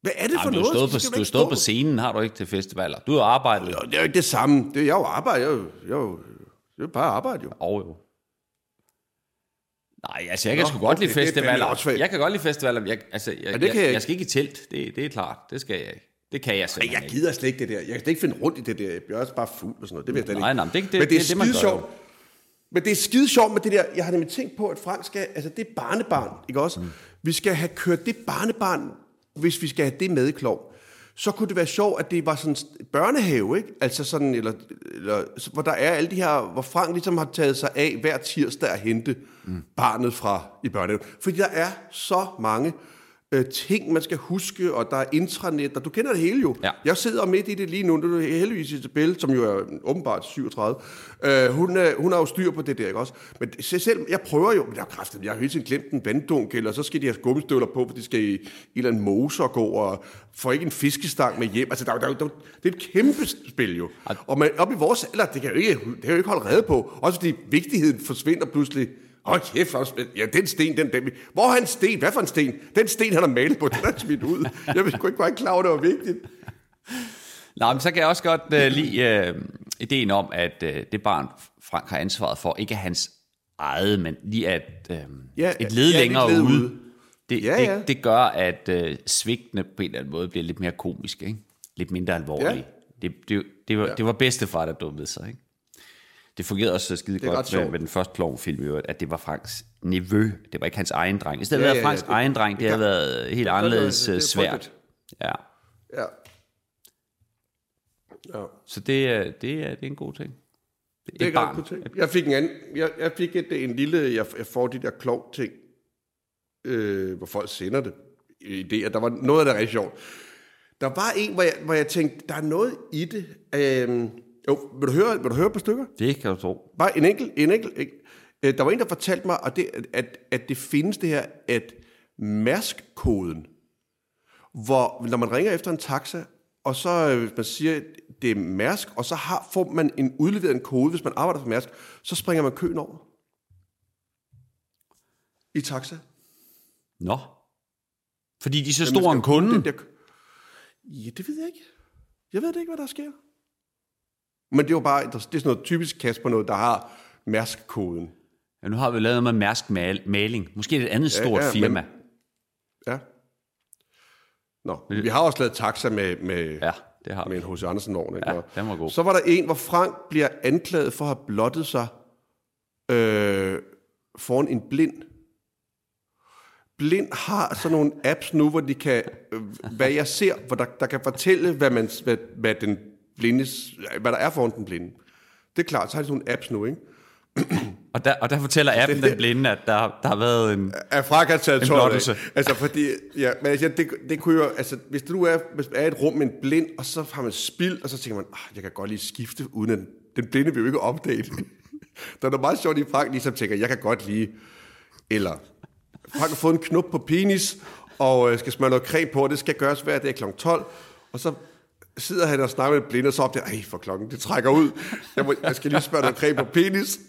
Hvad er det for Jamen, du noget? på, du har stået stå- på scenen, har du ikke til festivaler. Du har arbejdet. Jo, Det er jo ikke det samme. Det er jeg jo arbejde. Jeg er jo, jeg er jo, jeg er bare arbejde, jo. Og jo. Nej, altså jeg kan Nå, sgu godt okay, lide er festivaler. Jeg kan godt lide festivaler. Jeg, altså, jeg, det jeg, jeg, jeg skal ikke i telt. Det, det er klart. Det skal jeg ikke. Det kan jeg Ej, simpelthen jeg ikke. gider slet ikke det der. Jeg kan slet ikke finde rundt i det der. Jeg bliver også bare fuld og sådan noget. Det vil jeg slet Nej, ikke. nej, men det- det- men det er, det er det, skide gør sjovt. Men det er skide sjovt med det der. Jeg har nemlig tænkt på, at Frank skal... Altså, det er barnebarn, ikke også? Mm. Vi skal have kørt det barnebarn, hvis vi skal have det med i klov. Så kunne det være sjovt, at det var sådan børnehave, ikke? Altså sådan, eller, eller, hvor der er alle de her, hvor Frank ligesom har taget sig af hver tirsdag at hente mm. barnet fra i børnehaven. Fordi der er så mange øh, ting, man skal huske, og der er intranet, og du kender det hele jo. Ja. Jeg sidder midt i det lige nu, det er heldigvis Isabel, som jo er åbenbart 37. Øh, hun, er, hun har jo styr på det der, ikke også? Men se selv, jeg prøver jo, men jeg kraftigt, jeg har hele tiden glemt en vanddunk, eller så skal de have gummistøvler på, for de skal i, i en eller anden mose og gå, og får ikke en fiskestang med hjem. Altså, der, er der, er der, det er et kæmpe spil jo. Og man, op i vores alder, det kan jo ikke, det kan jo ikke holde rede på. Også fordi vigtigheden forsvinder pludselig. Hold kæft, hvor ja, den sten, den, den, hvor er han sten? Hvad for en sten? Den sten, han har malet på, den er smidt ud. Jeg sgu ikke bare klar over, det var vigtigt. Nå, men så kan jeg også godt uh, lide uh, ideen om, at uh, det barn, Frank har ansvaret for, ikke er hans eget, men lige at uh, Ja, et led ja, længere led ude. ude. Det, Ja, ja. det, det gør, at uh, svigtene på en eller anden måde bliver lidt mere komiske, ikke? lidt mindre alvorlige. Ja. Det, det, det, var, det var bedstefar, der dummede sig. Ikke? Det fungerede også så skide er ret godt med, med den første klovnfilm, i øvrigt, at det var Franks nevø. Det var ikke hans egen dreng. I stedet Ja, ja, ja, ja, Franks det- egen dreng, det, det havde kan- været helt det er anderledes øh, Det er svært. Ja. Ja. ja. Så det, er- det, er, det er en god ting. Det er Et ikke barn. ret ting. Jeg fik en anden, jeg, jeg fik et, en lille, jeg, jeg får de der klog ting, øh, hvor folk sender det. Idéer. Der var noget af det rigtig sjovt. Der var en, hvor jeg, hvor jeg tænkte, der er noget i det. Øh, jo, vil du høre, vil du høre på stykker? Det kan du tro. Bare en enkelt, en enkelt. Ikke? Øh, Der var en, der fortalte mig, at det, at, at det findes det her, at Mærsk-koden. hvor når man ringer efter en taxa, og så øh, hvis man siger, det er Mærsk, og så har, får man en udleveret en kode, hvis man arbejder for Mærsk, så springer man køen over. I taxa. Nå. Fordi de er så stor en kunde. Den der, ja, det ved jeg ikke. Jeg ved det ikke, hvad der sker. Men det var bare, det er sådan noget typisk Kasper noget, der har Mærsk-koden. Ja, nu har vi lavet med Mærsk mal- Maling. Måske et andet stort ja, firma. men- Ja. Nå, vi har også lavet taxa med, med, Ja, det har vi. med en H.C. Andersen-vogn. ikke? Ja, den var god. Så var der en, hvor Frank bliver anklaget for at have blottet sig øh, foran en blind. Blind har sådan nogle apps nu, hvor de kan, øh, hvad jeg ser, hvor der, der kan fortælle, hvad, man, hvad, hvad, den blindes, hvad der er foran den blinde. Det er klart, så har de sådan nogle apps nu, ikke? Og der, og der fortæller appen den blinde, at der, der har været en... at Frank har taget En blottelse. Altså, fordi, ja, men altså, det, det kunne jo, altså, hvis du er, hvis er et rum med en blind, og så har man spild, og så tænker man, ah, jeg kan godt lige skifte, uden at den blinde vil jo ikke opdage det. Der er noget meget sjovt i Frank, ligesom tænker, jeg kan godt lige, eller Frank har fået en knop på penis, og øh, skal smøre noget creme på, og det skal gøres hver dag kl. 12, og så sidder han og snakker med blinde, og så op der, ej, for klokken, det trækker ud. Jeg, må, jeg skal lige smøre noget creme på penis.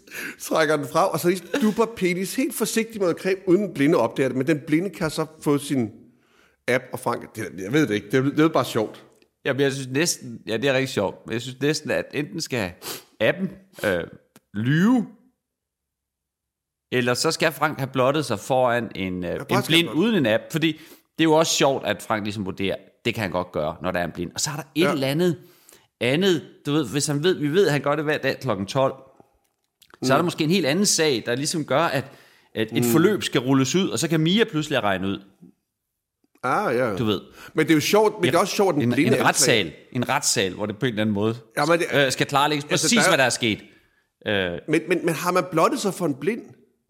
Trækker den fra, og så lige duber penis helt forsigtigt med noget creme, uden den blinde opdager det. Men den blinde kan så få sin app, og Frank, det, jeg ved det ikke, det, det er bare sjovt. Jamen, jeg synes næsten... Ja, det er rigtig sjovt. Men jeg synes næsten, at enten skal appen øh, lyve, eller så skal Frank have blottet sig foran en, øh, en blind uden en app. Fordi det er jo også sjovt, at Frank ligesom vurderer, det kan han godt gøre, når der er en blind. Og så er der et Ja. eller andet andet, du ved, hvis han ved, vi ved, at han gør det hver dag kl. 12, så er der måske en helt anden sag, der ligesom gør, at, at et forløb skal rulles ud, og så kan Mia pludselig regne ud, Ah, ja. du ved. Men det er jo sjovt, men det er også sjovt, den En, blinde en retssal, en retssal, hvor det på en eller anden måde Ja, men det- øh, skal klarlægges Altså, præcis, der er- hvad der er sket. Øh, Men, men, men har man blottet sig for en blind?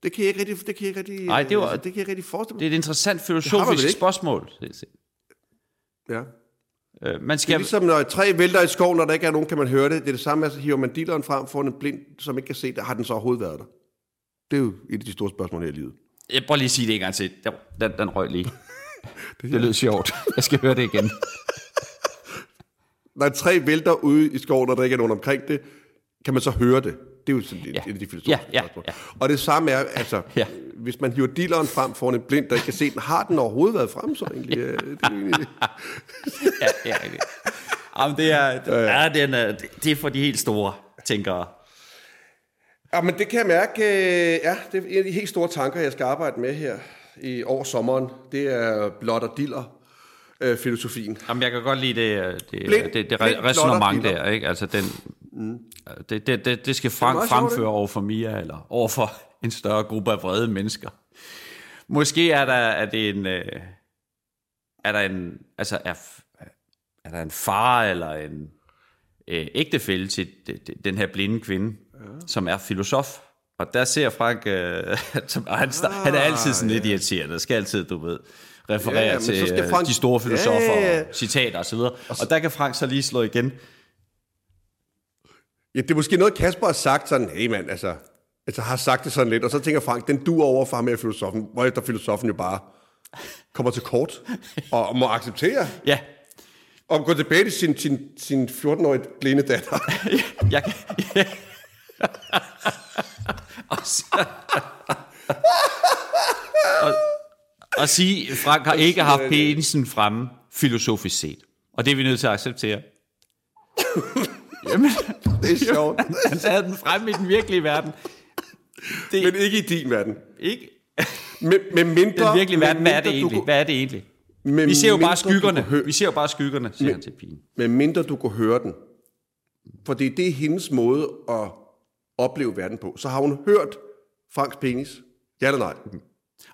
Det kan jeg ikke rigtig, det kan jeg ikke rigtig, Nej, det var- altså, det kan jeg ikke rigtig forestille det mig. er et interessant filosofisk spørgsmål. Ja. Øh, man Det er skal, ligesom når et træ vælter i skoven, når der ikke er nogen, kan man høre det. Det er det samme, altså hiver man dilleren frem foran en blind, som ikke kan se det. Har den så overhovedet været der? Det er jo et af de store spørgsmål her i livet. jeg prøver lige at sige det en gang til. Den, den røg lige. det lød sjovt. Jeg skal høre det igen. Når et træ vælter ude i skoven, og der ikke er nogen omkring det, kan man så høre det? Det er jo sådan Ja. et af de filosofiske Ja, ja, spørgsmål. ja. Og det samme er, altså, Ja. Hvis man hiver dilleren frem foran en blind, der ikke kan se den, har den overhovedet været frem så egentlig? Ja. Det er egentlig Ja, ja. Jamen, det er, ja, den er, det, det er for de helt store, tænkere. Ja, men det kan jeg mærke. øh, Ja, det er en af de helt store tanker, jeg skal arbejde med her i over sommeren. Det er blot og diller øh, filosofien. Jamen, jeg kan godt lide det, øh, det, Blind- det, det, det blind re- resonemang der, ikke? Altså, den, mm. det, det, det, det skal Frank fremføre over for Mia, eller over for en større gruppe af vrede mennesker. Måske er der, er det en, øh, er der en, altså, er, er der en far eller en øh, ægtefælle til de- de- den her blinde kvinde, ja. som er filosof. Og der ser Frank, øh, som, og han, ah, han er altid sådan lidt irriterende, skal altid, du ved, referere Ja, ja, ja, til skal Frank... De store filosofer, Ja, ja, ja. og citater osv. Og, og der kan Frank så lige slå igen. Ja, det er måske noget, Kasper har sagt sådan, hey mand, altså, altså har sagt det sådan lidt, og så tænker Frank, den du over for ham med filosofen, hvorefter filosofen jo bare kommer til kort, og må acceptere, Ja, og gå tilbage til sin, sin, sin 14-årige blinde datter. jeg kan... Ja. og, så, og, og sige, Frank har ikke haft penisen fremme filosofisk set. Og det er vi nødt til at acceptere. Jamen, Det er sjovt. han havde den fremme i den virkelige verden. Det Men ikke i din verden. ikke Med, med mindre, den virkelige verden. Hvad er det egentlig? kunne- Hvad er det egentlig? med Vi ser jo bare skyggerne. kunne hø- Vi ser jo bare skyggerne, siger han til pigen. Med mindre du kunne høre den. Fordi det er hendes måde at opleve verden på. Så har hun hørt Franks penis. Ja eller nej?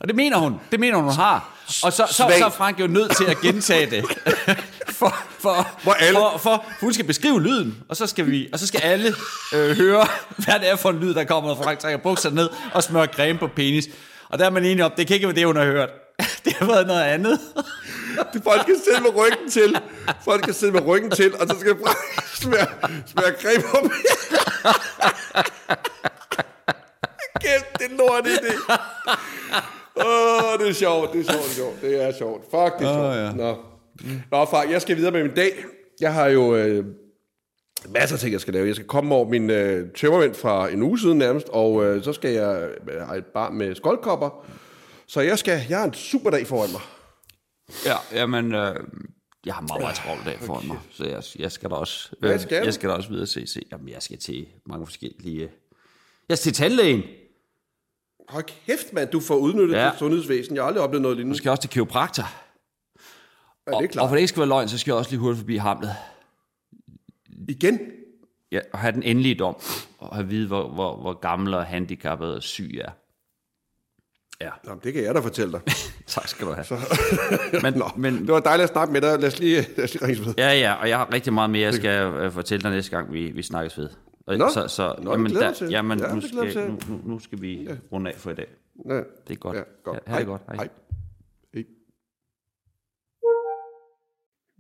Og det mener hun. Det mener hun, hun har. Og så, så, så er Frank jo nødt til at gentage det. for, for, Hvor alle- for, for, hun skal beskrive lyden, og så skal, vi, og så skal alle øh, høre, hvad det er for en lyd, der kommer, når Frank trækker bukserne ned og smører creme på penis. Og der er man enig om, det kan ikke være det, hun har hørt. Det har været noget andet. Det folk kan sidde med ryggen til. Folk kan sidde med ryggen til, og så skal Frank smøre, smøre creme på Kæft, det er lort i det. Åh, oh, det er sjovt, det er sjovt, det er sjovt. Det er sjovt. Fuck, det er sjovt. ja. Nå. Nå, far, jeg skal videre med min dag. Jeg har jo øh, masser af ting, jeg skal lave. Jeg skal komme over min øh, tømmermænd fra en uge siden nærmest, og øh, så skal jeg øh, have et bar med skoldkopper. Så jeg skal, jeg har en super dag foran mig. Ja, jamen, øh, jeg har meget, meget travlt dag foran mig, så jeg, jeg skal da også, Hvad skal du? jeg skal da også videre se, se. Jamen, jeg skal til mange forskellige... Jeg skal til tandlægen. Hold kæft, mand, du får udnyttet Ja. dit sundhedsvæsen. Jeg har aldrig oplevet noget lignende. skal jeg også til kiropraktor. Ja, det er Og klart. for det ikke skal være løgn, så skal jeg også lige hurtigt forbi Hamlet. Igen? Ja, og have den endelige dom, og have vide, hvor, hvor, hvor gammel og handicappet og syg er. Ja, Nå, det kan jeg da fortælle dig. tak skal du have. Men, Nå, men, det var dejligt at snakke med dig. Lad os lige, lad os lige ringe ved. ja, ja, og jeg har rigtig meget mere, jeg skal øh, fortælle dig næste gang, vi, vi snakkes ved. Og, Nå, så, så, nå, det glæder jeg mig til. jamen, Ja, nu, det skal, nu, nu, nu skal vi runde af for i dag. Ja, Det er godt. Ja, godt. Ha, ha det godt. Hej. Hej. Hej.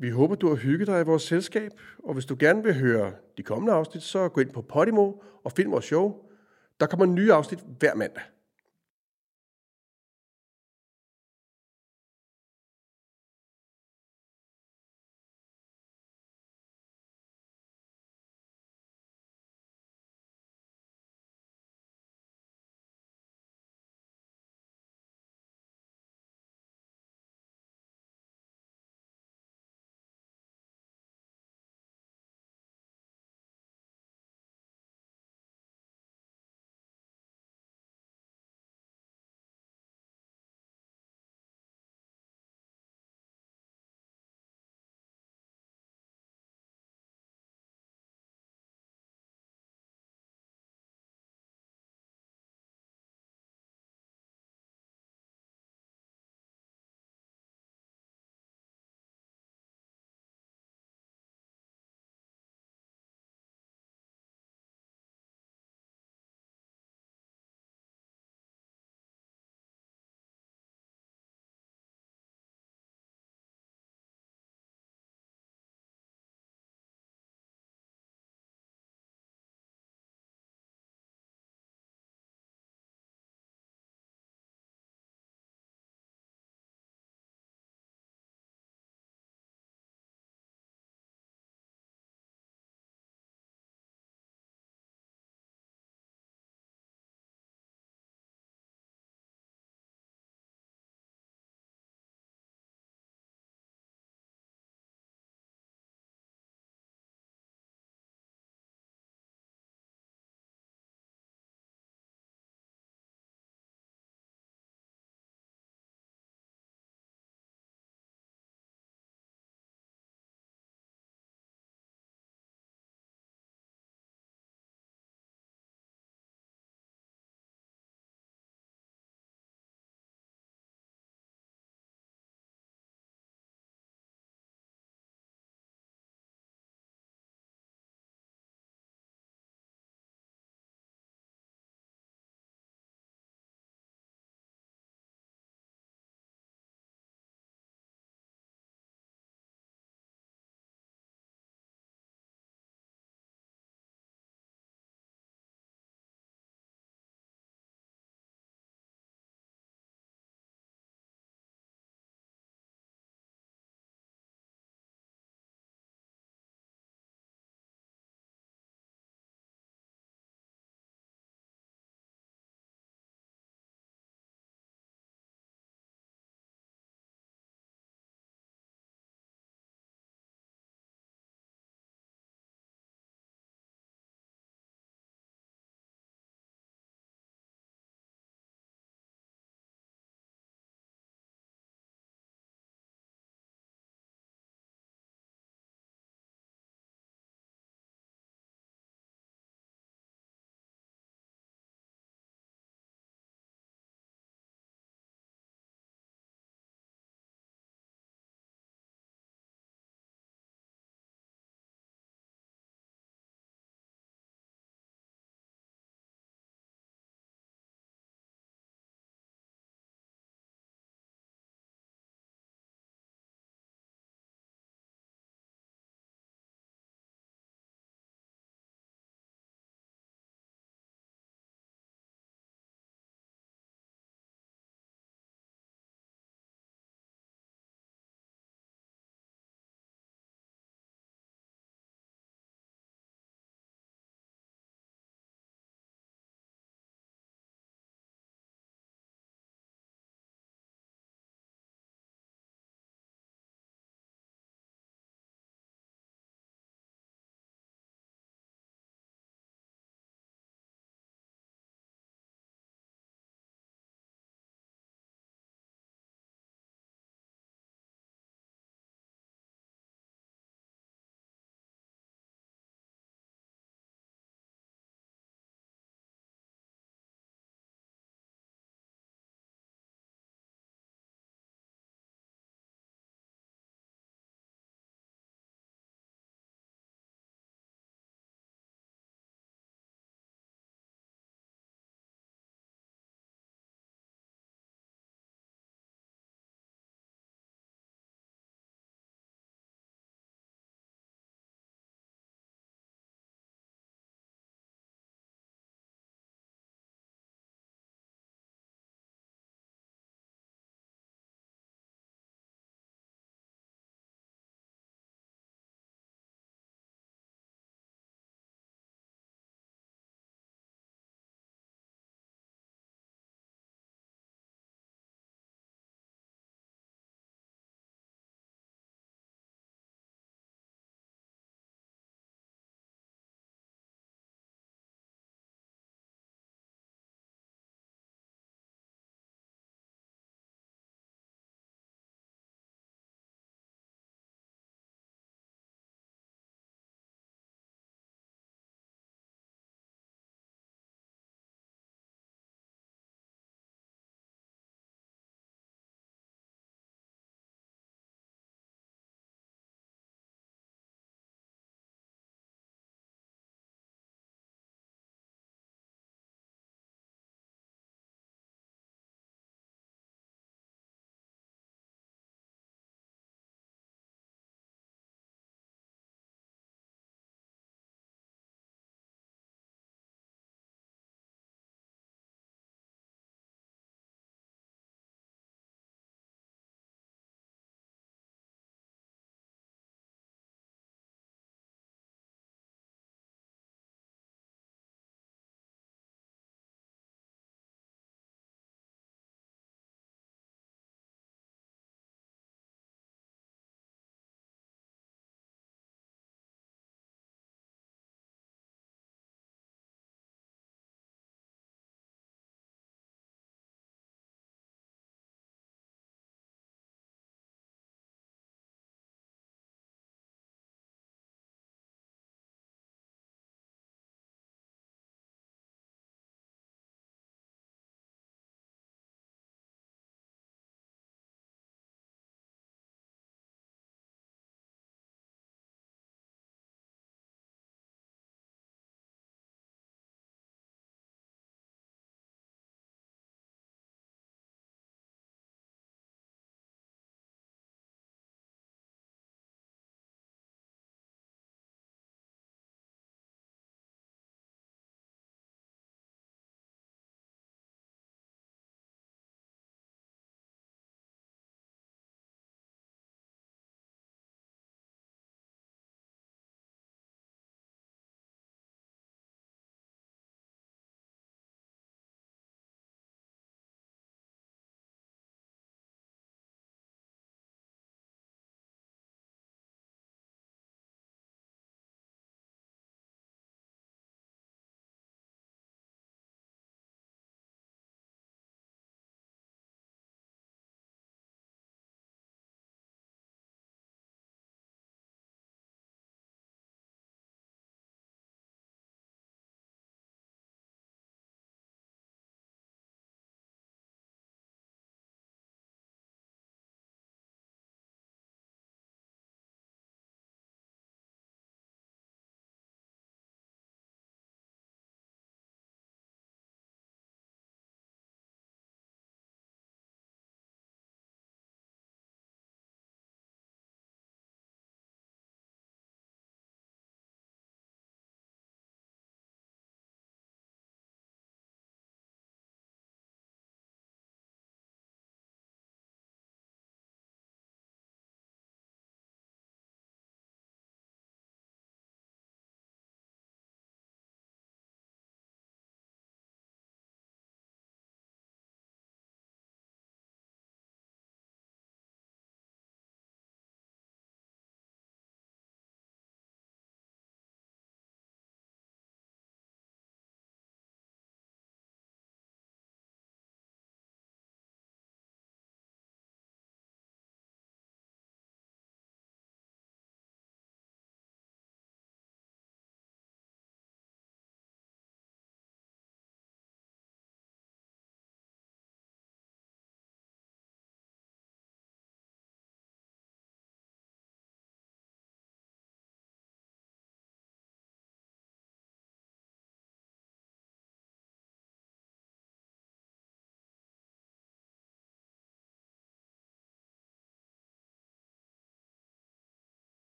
Vi håber, du har hygget dig i vores selskab, og hvis du gerne vil høre de kommende afsnit, så gå ind på Podimo og find vores show. Der kommer nye afsnit hver mandag.